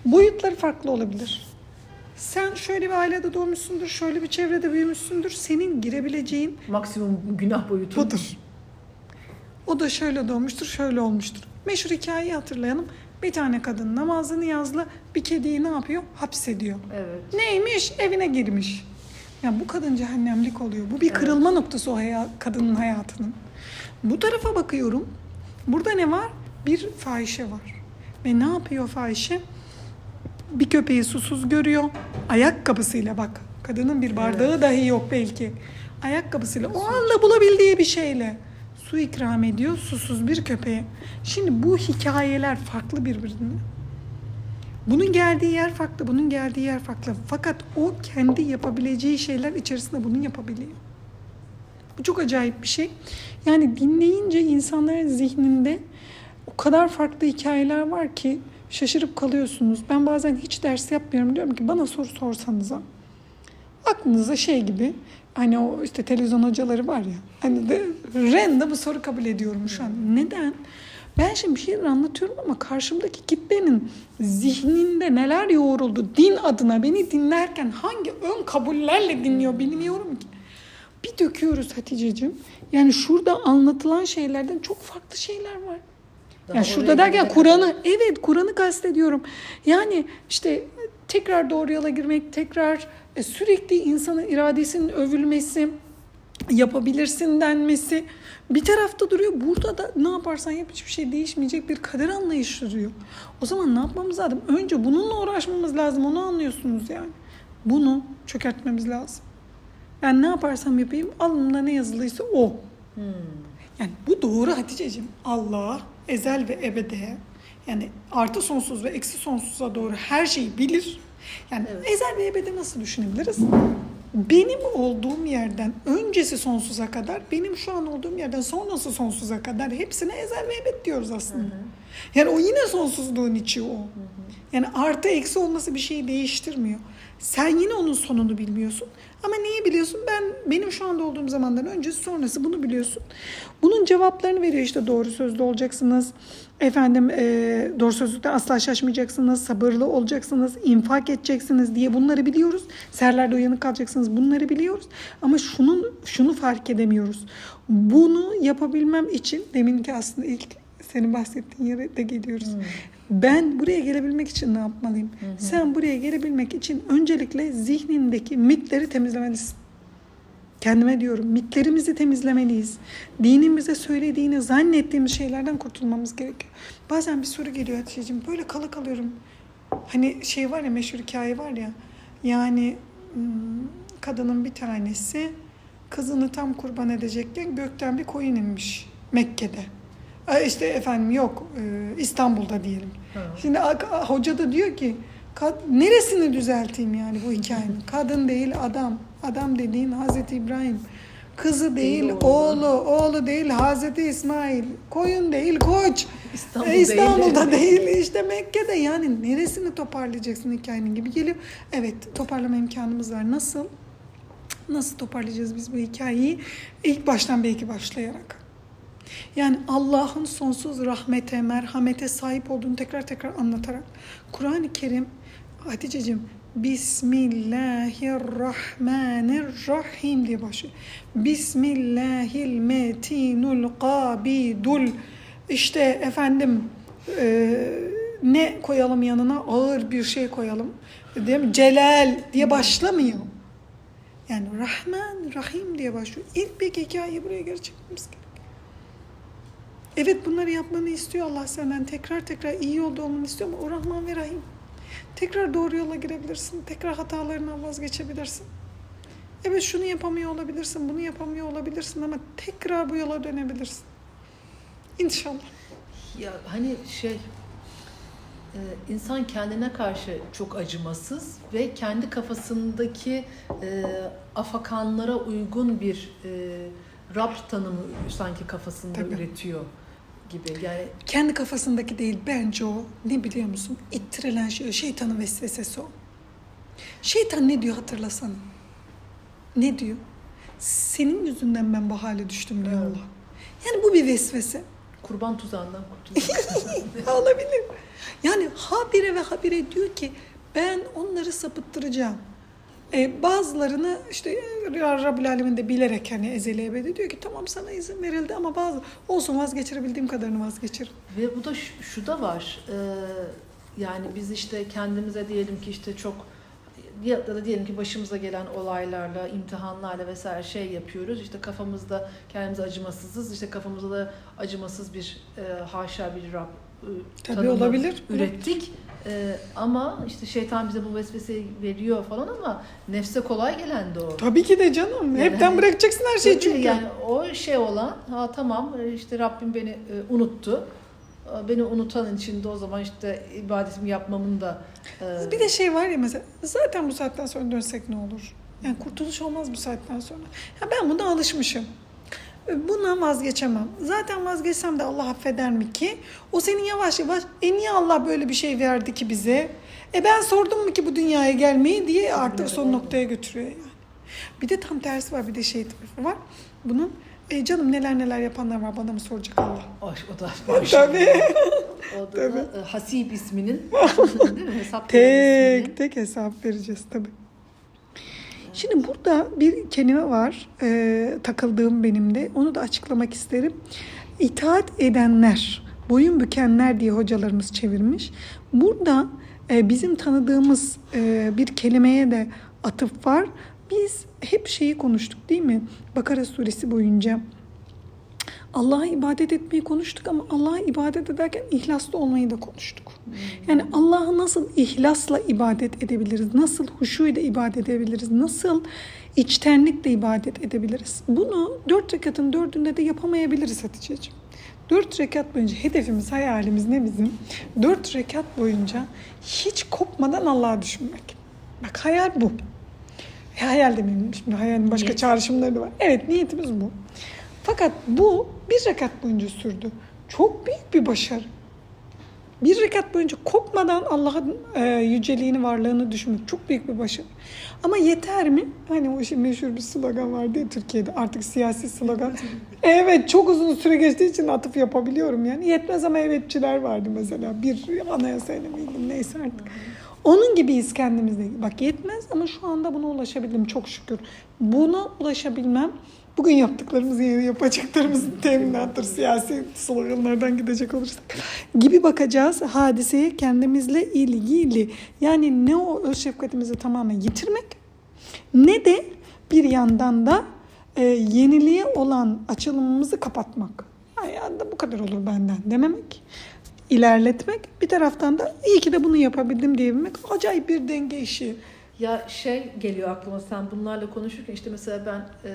Boyutları farklı olabilir. Sen şöyle bir ailede doğmuşsundur, şöyle bir çevrede büyümüşsündür. Senin girebileceğin maksimum günah boyutu budur. O da şöyle doğmuştur, şöyle olmuştur. Meşhur hikayeyi hatırlayalım. Bir tane kadın namazlı niyazlı bir kediyi ne yapıyor? Hapsediyor. Evet. Neymiş? Evine girmiş. Yani bu kadın cehennemlik oluyor. Bu bir evet. kırılma noktası o hayat, kadının hayatının. Bu tarafa bakıyorum. Burada ne var? Bir fahişe var. Ve ne yapıyor fahişe? Bir köpeği susuz görüyor. Ayakkabısıyla bak. Kadının bir bardağı evet. dahi yok belki. Ayakkabısıyla o anda bulabildiği bir şeyle su ikram ediyor susuz bir köpeğe. Şimdi bu hikayeler farklı birbirine. Bunun geldiği yer farklı, bunun geldiği yer farklı. Fakat o kendi yapabileceği şeyler içerisinde bunu yapabiliyor. Bu çok acayip bir şey. Yani dinleyince insanların zihninde o kadar farklı hikayeler var ki şaşırıp kalıyorsunuz. Ben bazen hiç ders yapmıyorum. Diyorum ki bana soru sorsanıza. Aklınıza şey gibi hani o işte televizyon hocaları var ya. Hani de random bu soru kabul ediyorum şu an. Neden? Ben şimdi bir şeyler anlatıyorum ama karşımdaki kitlenin zihninde neler yoğruldu din adına beni dinlerken hangi ön kabullerle dinliyor bilmiyorum ki. Bir döküyoruz Hatice'cim. Yani şurada anlatılan şeylerden çok farklı şeyler var. Daha yani şurada derken Kur'an'ı evet Kur'an'ı kastediyorum. Yani işte tekrar doğru yola girmek, tekrar e, sürekli insanın iradesinin övülmesi, yapabilirsin denmesi bir tarafta duruyor. Burada da ne yaparsan yap hiçbir şey değişmeyecek bir kader anlayışı duruyor. O zaman ne yapmamız lazım? Önce bununla uğraşmamız lazım. Onu anlıyorsunuz yani. Bunu çökertmemiz lazım. Ben ne yaparsam yapayım alnımda ne yazılıysa o. Hmm. Yani bu doğru Hatice'ciğim. Allah ezel ve ebede yani artı sonsuz ve eksi sonsuza doğru her şeyi bilir. Yani evet. ezel ve ebedi nasıl düşünebiliriz? benim olduğum yerden öncesi sonsuza kadar, benim şu an olduğum yerden sonrası sonsuza kadar hepsine ezel ve ebed diyoruz aslında. Hı hı. Yani o yine sonsuzluğun içi o. Hı hı. Yani artı eksi olması bir şeyi değiştirmiyor. Sen yine onun sonunu bilmiyorsun. Ama neyi biliyorsun? Ben benim şu anda olduğum zamandan öncesi sonrası bunu biliyorsun. Bunun cevaplarını veriyor işte doğru sözlü olacaksınız. Efendim e, doğru sözlükte asla şaşmayacaksınız. Sabırlı olacaksınız. infak edeceksiniz diye bunları biliyoruz. Serlerde uyanık kalacaksınız. Bunları biliyoruz. Ama şunun şunu fark edemiyoruz. Bunu yapabilmem için deminki aslında ilk senin bahsettiğin yere de geliyoruz. Hmm. Ben buraya gelebilmek için ne yapmalıyım? Hı hı. Sen buraya gelebilmek için öncelikle zihnindeki mitleri temizlemelisin. Kendime diyorum mitlerimizi temizlemeliyiz. Dinimize söylediğini zannettiğimiz şeylerden kurtulmamız gerekiyor. Bazen bir soru geliyor Hatice'ciğim böyle kala kalıyorum. Hani şey var ya meşhur hikaye var ya yani hmm, kadının bir tanesi kızını tam kurban edecekken gökten bir koyun inmiş Mekke'de. İşte efendim yok e, İstanbul'da diyelim. Ha. Şimdi hoca da diyor ki neresini düzelteyim yani bu hikayenin? Kadın değil adam. Adam dediğin Hazreti İbrahim. Kızı değil, değil oğlu. oğlu değil Hazreti İsmail. Koyun değil koç. İstanbul e, İstanbul'da değil. değil işte Mekke'de yani neresini toparlayacaksın hikayenin gibi geliyor. Evet toparlama imkanımız var. Nasıl? Nasıl toparlayacağız biz bu hikayeyi? İlk baştan belki başlayarak. Yani Allah'ın sonsuz rahmete, merhamete sahip olduğunu tekrar tekrar anlatarak. Kur'an-ı Kerim Hatice'cim Bismillahirrahmanirrahim diye başlıyor. Bismillahil metinul işte efendim e, ne koyalım yanına ağır bir şey koyalım değil mi? Celal diye başlamıyor. Yani Rahman, Rahim diye başlıyor. İlk bir hikayeyi buraya gerekiyor. Evet bunları yapmanı istiyor Allah senden. Tekrar tekrar iyi yolda olmanı istiyor ama o Rahman ve Rahim. Tekrar doğru yola girebilirsin. Tekrar hatalarından vazgeçebilirsin. Evet şunu yapamıyor olabilirsin, bunu yapamıyor olabilirsin ama tekrar bu yola dönebilirsin. İnşallah. Ya hani şey e, insan kendine karşı çok acımasız ve kendi kafasındaki e, afakanlara uygun bir e, Rab tanımı sanki kafasında Tabii. üretiyor gibi. Yani kendi kafasındaki değil bence o ne biliyor musun? İttirilen şey şeytanın vesvesesi o. Şeytan ne diyor hatırlasana. Ne diyor? Senin yüzünden ben bu hale düştüm diyor Allah. Yani bu bir vesvese. Kurban tuzağından. Olabilir. Yani habire ve habire diyor ki ben onları sapıttıracağım. E, bazılarını işte Rabbül Alemin de bilerek hani ezeli ebedi diyor ki tamam sana izin verildi ama bazı olsun vazgeçirebildiğim kadarını vazgeçir. Ve bu da şu, şu da var. E, yani biz işte kendimize diyelim ki işte çok ya da diyelim ki başımıza gelen olaylarla, imtihanlarla vesaire şey yapıyoruz. İşte kafamızda kendimize acımasızız. İşte kafamızda da acımasız bir e, haşa bir Rab e, Tabii olabilir. ürettik. Ee, ama işte şeytan bize bu vesveseyi veriyor falan ama nefse kolay gelen de o. Tabii ki de canım. Yani Hepten hani, bırakacaksın her şeyi çünkü. Yani o şey olan ha tamam işte Rabbim beni e, unuttu. Beni unutan için de o zaman işte ibadetimi yapmamın da... E... Bir de şey var ya mesela zaten bu saatten sonra dönsek ne olur? Yani kurtuluş olmaz bu saatten sonra. Ya ben buna alışmışım. Bundan vazgeçemem. Zaten vazgeçsem de Allah affeder mi ki? O senin yavaş yavaş e niye Allah böyle bir şey verdi ki bize? E ben sordum mu ki bu dünyaya gelmeyi diye artık son noktaya götürüyor yani. Bir de tam tersi var bir de şey tarafı var. Bunun e canım neler neler yapanlar var bana mı soracak Allah? O, o da var. Tabii. o da, tabii. Hasib isminin hesap tek ismini. tek hesap vereceğiz tabii. Şimdi burada bir kelime var e, takıldığım benim de. Onu da açıklamak isterim. İtaat edenler, boyun bükenler diye hocalarımız çevirmiş. Burada e, bizim tanıdığımız e, bir kelimeye de atıf var. Biz hep şeyi konuştuk değil mi? Bakara suresi boyunca. Allah'a ibadet etmeyi konuştuk ama Allah'a ibadet ederken ihlaslı olmayı da konuştuk. Yani Allah'a nasıl ihlasla ibadet edebiliriz? Nasıl huşuyla ibadet edebiliriz? Nasıl içtenlikle ibadet edebiliriz? Bunu dört rekatın dördünde de yapamayabiliriz Hatice'ciğim. Dört rekat boyunca hedefimiz, hayalimiz ne bizim? Dört rekat boyunca hiç kopmadan Allah'a düşünmek. Bak hayal bu. hayal demeyeyim şimdi hayalin başka Niyet. çağrışımları da var. Evet niyetimiz bu. Fakat bu bir rekat boyunca sürdü. Çok büyük bir başarı. Bir rekat boyunca kopmadan Allah'ın e, yüceliğini, varlığını düşünmek çok büyük bir başarı. Ama yeter mi? Hani o şey meşhur bir slogan vardı ya Türkiye'de artık siyasi slogan. evet çok uzun süre geçtiği için atıf yapabiliyorum yani. Yetmez ama evetçiler vardı mesela. Bir anayasayla mıydı neyse artık. Onun gibiyiz kendimizde. Bak yetmez ama şu anda buna ulaşabildim çok şükür. Buna ulaşabilmem bugün yaptıklarımız yeni yapacaklarımızın teminattır. Siyasi sloganlardan gidecek olursak. Gibi bakacağız hadiseye kendimizle ilgili. Yani ne o öz şefkatimizi tamamen yitirmek ne de bir yandan da e, yeniliğe olan açılımımızı kapatmak. Hayatında bu kadar olur benden dememek. ilerletmek. Bir taraftan da iyi ki de bunu yapabildim diyebilmek. Acayip bir denge işi. Ya şey geliyor aklıma sen bunlarla konuşurken işte mesela ben e,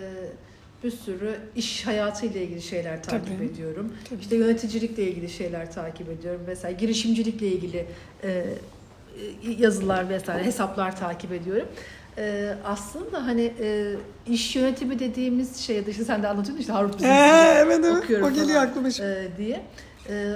bir sürü iş hayatıyla ilgili şeyler takip Tabii. ediyorum. Tabii. İşte yöneticilikle ilgili şeyler takip ediyorum vesaire. Girişimcilikle ilgili e, e, yazılar vesaire hesaplar takip ediyorum. E, aslında hani e, iş yönetimi dediğimiz şey ya da işte sen de anlatıyordun işte Harvard Business Ee, evet evet okuyorum o geliyor aklıma şimdi. e, diye. E,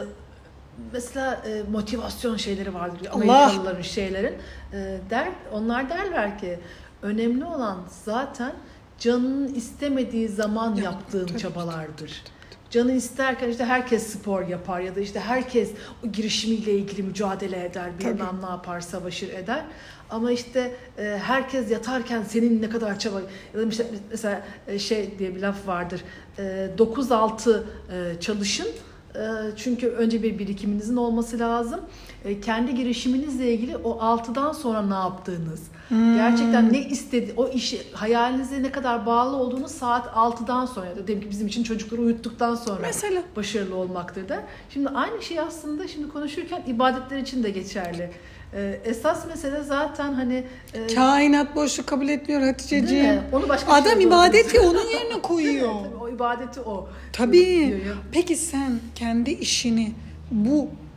mesela e, motivasyon şeyleri vardır. Allah! Amerikalıların şeylerin. E, der, onlar derler ki önemli olan zaten canının istemediği zaman Ya, yaptığın çabalardır. Canı isterken işte herkes spor yapar ya da işte herkes o girişimiyle ilgili mücadele eder, bilmem Tabii. ne yapar, savaşır eder. Ama işte e, herkes yatarken senin ne kadar çaba ya da işte mesela e, şey diye bir laf vardır. E, 9-6 e, çalışın. E, çünkü önce bir birikiminizin olması lazım. E, kendi girişiminizle ilgili o 6'dan sonra ne yaptığınız. Hmm. Gerçekten ne istedi o işi hayalinize ne kadar bağlı olduğunu saat 6'dan sonra ya da diyelim ki bizim için çocukları uyuttuktan sonra Mesela başarılı olmaktır der. Şimdi aynı şey aslında şimdi konuşurken ibadetler için de geçerli. Ee, esas mesele zaten hani e, kainat boşluk kabul etmiyor Hatice'ciğim. Onu başka Adam şeye ibadeti onun yerine koyuyor. Tabii, o ibadeti o. Tabii. Diyor. Peki sen kendi işini bu e,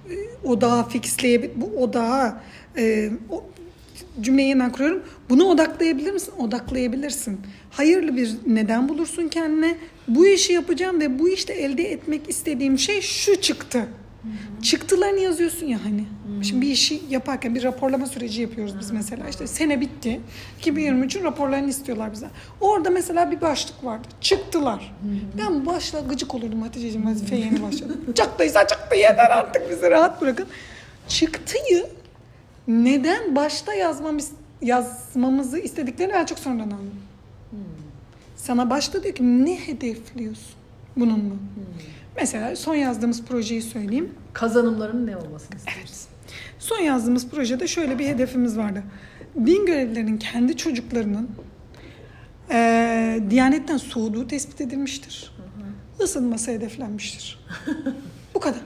odağa fixleyebil bu odağa e, o, cümleyi yeniden kuruyorum. Bunu odaklayabilir misin? Odaklayabilirsin. Hayırlı bir neden bulursun kendine. Bu işi yapacağım ve bu işte elde etmek istediğim şey şu çıktı. Çıktılarını yazıyorsun ya hani. Şimdi bir işi yaparken bir raporlama süreci yapıyoruz biz mesela. İşte sene bitti. 2023'ün raporlarını istiyorlar bize. Orada mesela bir başlık vardı. Çıktılar. Ben başla gıcık olurdum Hatice'ciğim vazifeye yeni başladım. Çıktıysa çıktı yeter artık bizi rahat bırakın. Çıktıyı neden başta yazmamız, yazmamızı istediklerini ben çok sonradan anladım. Sana başta diyor ki ne hedefliyorsun bununla? Mesela son yazdığımız projeyi söyleyeyim. Kazanımların ne olmasını istiyorsun? Son yazdığımız projede şöyle bir hedefimiz vardı. Din görevlilerinin kendi çocuklarının eee Diyanetten soğuduğu tespit edilmiştir. Isınması hedeflenmiştir. Bu kadar.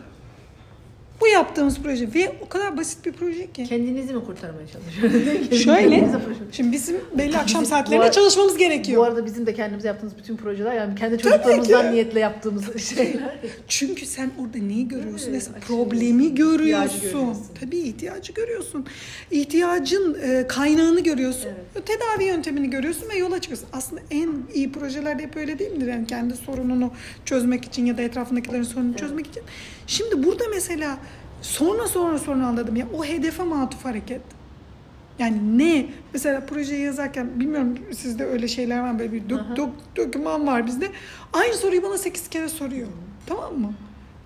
Bu yaptığımız proje ve o kadar basit bir proje ki. Kendinizi mi kurtarmaya çalışıyorsunuz? Şöyle, şimdi bizim belli akşam Bizim- saatlerinde bu ar- çalışmamız Bu gerekiyor. arada bizim de kendimize yaptığımız bütün projeler yani kendi çocuklarımızdan niyetle yaptığımız şeyler. Çünkü sen orada neyi görüyorsun? Evet, açıyorsun, problemi görüyorsun. görüyorsun. Tabii ihtiyacı görüyorsun. İhtiyacın e, kaynağını görüyorsun. Tedavi yöntemini görüyorsun ve yola çıkıyorsun. Aslında en iyi projelerde hep öyle değil midir? Yani kendi sorununu çözmek için ya da etrafındakilerin sorununu çözmek için. Şimdi burada mesela sonra sonra sonra anladım ya o hedefe matuf hareket. Yani ne? Mesela projeyi yazarken bilmiyorum sizde öyle şeyler var böyle bir dök, dök, döküman var bizde. Aynı soruyu bana 8 kere soruyor. Tamam mı?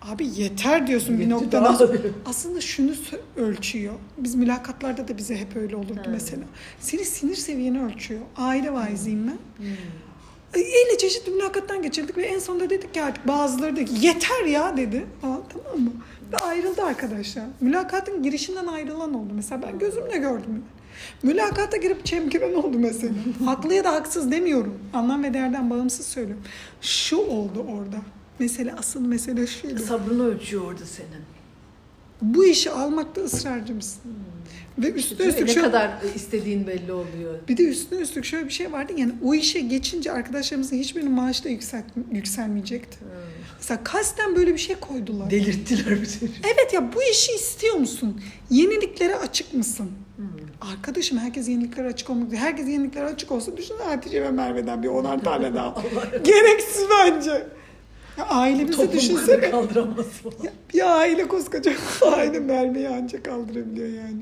Abi yeter diyorsun bir noktadan sonra. Aslında şunu ölçüyor. Biz mülakatlarda da bize hep öyle olurdu Ha. mesela. Senin sinir seviyeni ölçüyor. Aile vaiziyim ben. Hmm. 50 çeşit mülakattan geçirdik ve en sonunda dedik ki artık bazıları dedi ki yeter ya dedi. Aa, tamam mı? Ve ayrıldı arkadaşlar. Mülakatın girişinden ayrılan oldu. Mesela ben gözümle gördüm. Mülakata girip çemkiren oldu mesela. Haklı ya da haksız demiyorum. Anlam ve değerden bağımsız söylüyorum. Şu oldu orada. Mesele asıl mesele şuydu. Sabrını ölçüyor orada senin. Bu işi almakta ısrarcı mısın? Ve üstüne üstlük ne şöyle, kadar istediğin belli oluyor. bir de üstüne üstlük şöyle bir şey vardı. Yani o işe geçince arkadaşlarımızın hiçbirinin maaşı da yüksel, yükselmeyecekti. Mesela kasten böyle bir şey koydular. Delirttiler bütün. Evet ya bu işi istiyor musun? Yeniliklere açık mısın? Hmm. Arkadaşım herkes yeniliklere açık olmak Herkes yeniliklere açık olsa düşün Hatice ve Merve'den bir onar tane daha. Gereksiz bence. Ya ailemizi düşünsene. kaldıramaz. Ya, bir aile koskoca aile Merve'yi ancak kaldırabiliyor yani.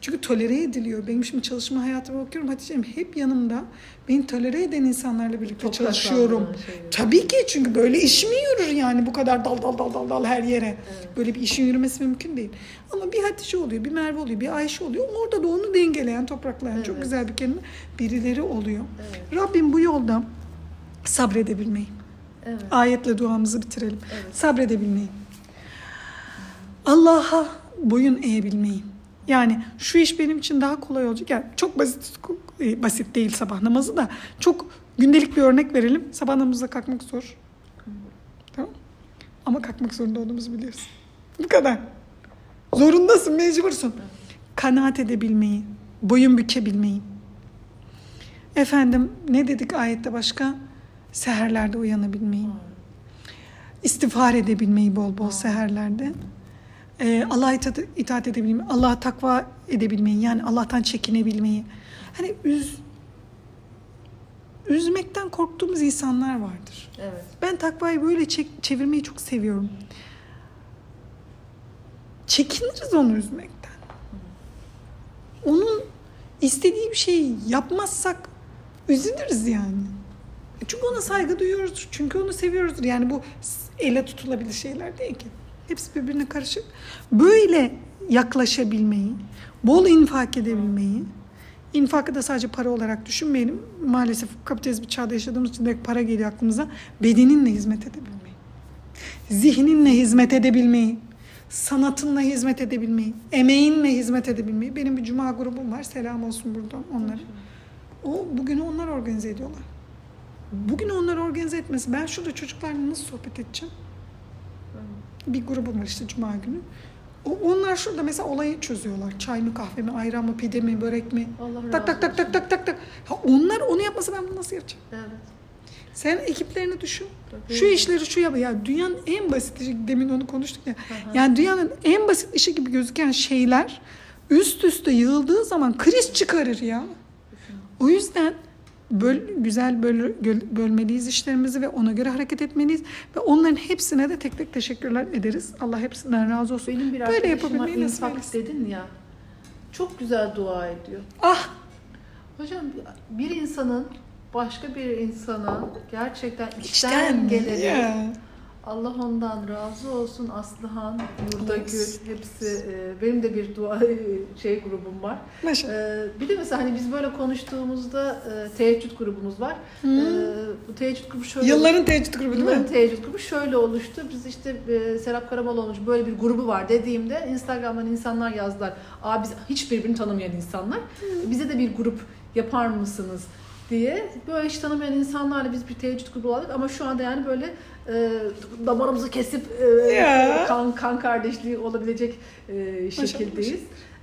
Çünkü tolere ediliyor. Benim şimdi çalışma hayatıma bakıyorum Hatice'm hep yanımda. Beni tolere eden insanlarla birlikte Çok çalışıyorum. şeyler. Tabii ki çünkü böyle iş mi yürür yani bu kadar dal dal dal dal dal her yere. Böyle bir işin yürümesi mümkün değil. Ama bir Hatice oluyor, bir Merve oluyor, bir Ayşe oluyor. Orada da onu dengeleyen, topraklayan çok Evet. güzel bir kelime. Birileri oluyor. Evet. Rabbim bu yolda sabredebilmeyi. Evet. Ayetle duamızı bitirelim. Evet. Sabredebilmeyi. Allah'a boyun eğebilmeyi. Yani şu iş benim için daha kolay olacak. Yani çok basit e, basit değil sabah namazı da çok gündelik bir örnek verelim. Sabah namazına kalkmak zor. Tamam. Ama kalkmak zorunda olduğumuzu biliyorsun. Bu kadar. Zorundasın, mecbursun. Kanaat edebilmeyi, boyun bükebilmeyi. Efendim ne dedik ayette başka? Seherlerde uyanabilmeyi. İstiğfar edebilmeyi bol bol seherlerde. Ee, Allah'a itaat, itaat edebilmeyi, Allah'a takva edebilmeyi, yani Allah'tan çekinebilmeyi. Hani üz, üzmekten korktuğumuz insanlar vardır. Evet. Ben takvayı böyle çek- çevirmeyi çok seviyorum. Çekiniriz onu üzmekten. Onun istediği bir şeyi yapmazsak üzülürüz yani. Çünkü ona saygı duyuyoruz. Çünkü onu seviyoruzdur. Yani bu ele tutulabilir şeyler değil ki. Hepsi birbirine karışık. Böyle yaklaşabilmeyi, bol infak edebilmeyi, infakı da sadece para olarak düşünmeyelim. Maalesef kapitalist bir çağda yaşadığımız için direkt para geliyor aklımıza. Bedeninle hizmet edebilmeyi, zihninle hizmet edebilmeyi, sanatınla hizmet edebilmeyi, emeğinle hizmet edebilmeyi. Benim bir cuma grubum var. Selam olsun buradan onlara. O bugünü onlar organize ediyorlar. Bugün onları organize etmesi. Ben şurada çocuklarla nasıl sohbet edeceğim? Bir grubum var işte cuma günü. O, onlar şurada mesela olayı çözüyorlar. Çay mı, kahve mi, ayran mı, pide mi, börek mi? Allah Tak tak tak tak tak tak tak. Ha, onlar onu yapmasa ben bunu nasıl yapacağım? Evet. Sen ekiplerini düşün. Tabii. Şu işleri şu yap. Ya dünyanın en basit işi, demin onu konuştuk ya. hı. Yani dünyanın en basit işi gibi gözüken şeyler üst üste yığıldığı zaman kriz çıkarır ya. O yüzden böl, güzel böl, bölmeliyiz işlerimizi ve ona göre hareket etmeliyiz. Ve onların hepsine de tek tek teşekkürler ederiz. Allah hepsinden razı olsun. Benim bir Böyle yapabilmeyi nasip eylesin. dedin ya. Çok güzel dua ediyor. Ah Hocam bir insanın başka bir insana gerçekten içten, içten gelerek ya. Allah ondan razı olsun Aslıhan, Yurda Olsun. Gül hepsi e, benim de bir dua e, şey grubum var. E, bir de mesela hani biz böyle konuştuğumuzda e, teheccüd grubumuz var. E, bu teheccüd grubu şöyle Yılların teheccüd grubu değil Yılların mi? teheccüd grubu şöyle oluştu. Biz işte e, Serap Karabaloğlu böyle bir grubu var dediğimde Instagram'dan insanlar yazdılar. Aa biz hiç birbirini tanımayan insanlar. Bize de bir grup yapar mısınız diye. Böyle hiç tanımayan insanlarla biz bir teheccüd grubu aldık ama şu anda yani böyle e, damarımızı kesip e, Ya. kan kan kardeşliği olabilecek e, şekildeyiz.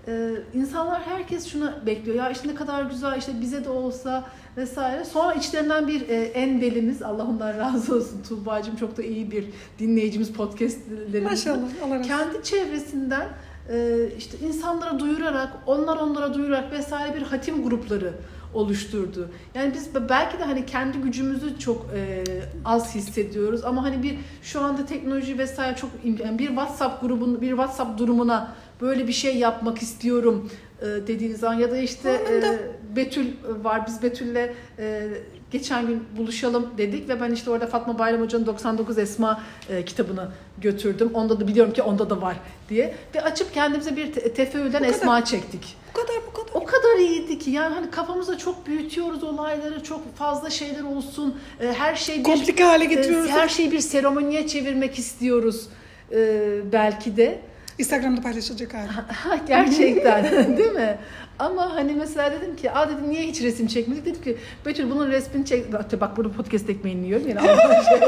Ee, insanlar herkes şunu bekliyor. Ya işte ne kadar güzel işte bize de olsa vesaire. Sonra içlerinden bir e, en delimiz Allah ondan razı olsun Tuğba'cığım çok da iyi bir dinleyicimiz podcastlerimizde. Maşallah. Kendi çevresinden e, işte insanlara duyurarak, onlar onlara duyurarak vesaire bir hatim grupları oluşturdu. Yani biz belki de hani kendi gücümüzü çok e, az hissediyoruz ama hani bir şu anda teknoloji vesaire çok yani bir WhatsApp grubun bir WhatsApp durumuna böyle bir şey yapmak istiyorum e, dediğiniz zaman ya da işte e, Betül var biz Betül'le e, geçen gün buluşalım dedik ve ben işte orada Fatma Bayram Hoca'nın 99 Esma e, kitabını götürdüm. Onda da biliyorum ki onda da var diye. Ve açıp kendimize bir te- tefeülden. Esma çektik. Bu kadar bu kadar. O kadar iyiydi ki yani hani kafamızda çok büyütüyoruz olayları, çok fazla şeyler olsun. E, her şey bir Komplike hale e, getiriyoruz. her şeyi bir seremoniye çevirmek istiyoruz e, belki de. Instagram'da paylaşılacak hali. Ha, Gerçekten değil mi? Ama hani mesela dedim ki, aa dedim niye hiç resim çekmedik? Dedim ki Betül bunun resmini çek. Bak, burada podcast ekmeğini yiyorum Allah şey.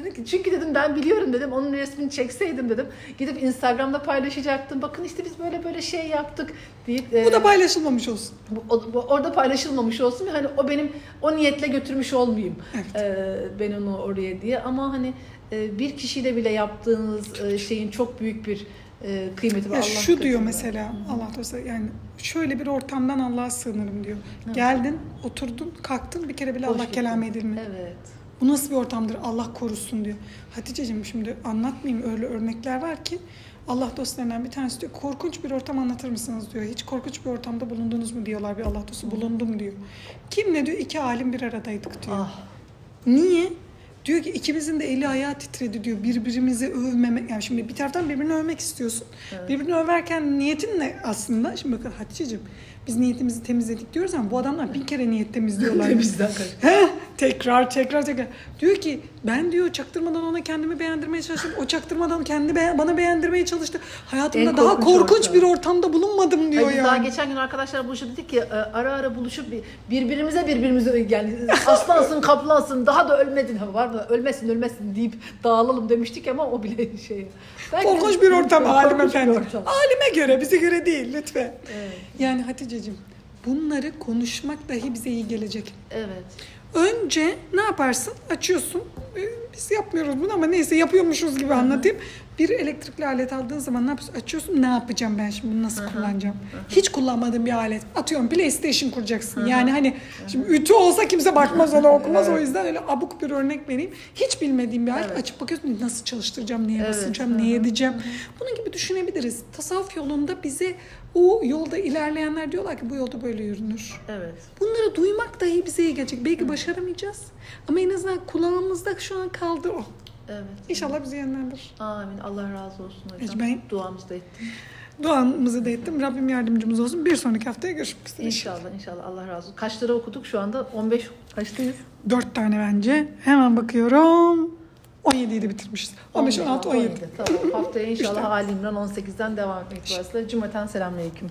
Dedim ki çünkü dedim ben biliyorum dedim onun resmini çekseydim dedim. Gidip Instagram'da paylaşacaktım. Bakın işte biz böyle böyle şey yaptık deyip. Bu e, da paylaşılmamış olsun. bu- o- bu- orada paylaşılmamış olsun hani o benim o niyetle götürmüş olmayayım Evet. e, ben onu oraya diye ama hani bir kişiyle bile yaptığınız e, şeyin çok büyük bir e, kıymeti var. Ya Allah şu diyor katında. mesela Allah dostu yani şöyle bir ortamdan Allah'a sığınırım diyor. Geldin, oturdun, kalktın bir kere bile Hoş Allah kelam edilmedi. Evet. Bu nasıl bir ortamdır? Allah korusun diyor. Hatice'cim şimdi anlatmayayım öyle örnekler var ki Allah dostlarından bir tanesi diyor korkunç bir ortam anlatır mısınız diyor. Hiç korkunç bir ortamda bulundunuz mu diyorlar bir Allah dostu bulundum diyor. Kim ne diyor? İki alim bir aradaydık diyor. Ah. Niye? Diyor ki ikimizin de eli ayağı titredi diyor. Birbirimizi övmemek. Yani şimdi bir taraftan birbirini övmek istiyorsun. Birbirini överken niyetin ne aslında? Şimdi bakın Hatice'cim biz niyetimizi temizledik diyoruz ama bu adamlar bin kere niyet temizliyorlar. Temizden. Heh, tekrar tekrar tekrar. Diyor ki ben diyor çaktırmadan ona kendimi beğendirmeye çalıştım. O çaktırmadan kendi be- bana beğendirmeye çalıştı. Hayatımda En daha korkunç korkunç ortam. bir ortamda bulunmadım diyor Hayır, Daha yani. geçen gün arkadaşlar buluşup dedik ki e, ara ara buluşup bir- birbirimize birbirimize yani aslansın kaplansın daha da ölmedin ha var mı ölmesin ölmesin deyip dağılalım demiştik ama o bile şey. Belki- Korkunç bir ortam Korkunç alim bir efendi. ortam. Alime göre bize göre değil lütfen. Evet. Yani Hatice'cim bunları konuşmak dahi bize iyi gelecek. evet. Önce ne yaparsın? Açıyorsun. Ee, Biz yapmıyoruz bunu ama neyse yapıyormuşuz gibi anlatayım. Bir elektrikli alet aldığın zaman ne yapıyorsun? Açıyorsun. Ne yapacağım ben şimdi? Bunu nasıl kullanacağım? Hiç kullanmadığım bir alet. Atıyorum PlayStation kuracaksın. Yani hani şimdi ütü olsa kimse bakmaz ona okumaz. O yüzden öyle abuk bir örnek vereyim. Hiç bilmediğim bir alet. Evet. Açıp bakıyorsun nasıl çalıştıracağım, neye Evet. basacağım, neye edeceğim. Bunun gibi düşünebiliriz. Tasavvuf yolunda bize o yolda ilerleyenler diyorlar ki bu yolda böyle yürünür. Evet. Bunları duymak dahi bize iyi gelecek. Belki başaramayacağız ama en azından kulağımızda şu an kaldı o. Evet. İnşallah bizi yönlendirir. Amin. Allah razı olsun hocam. Ecmaîn. Duamızı da ettik. Duamızı da ettim. Rabbim yardımcımız olsun. Bir sonraki haftaya görüşmek üzere. İnşallah inşallah Allah razı olsun. Kaç lira okuduk şu anda? 15 kaçtayız? Dört tane bence. Hemen bakıyorum. 17'yi de bitirmişiz. 15, 16, 17. Tamam. Haftaya inşallah İşte. Ali İmran 18'den devam etmek dolayısıyla cümleten selamünaleyküm.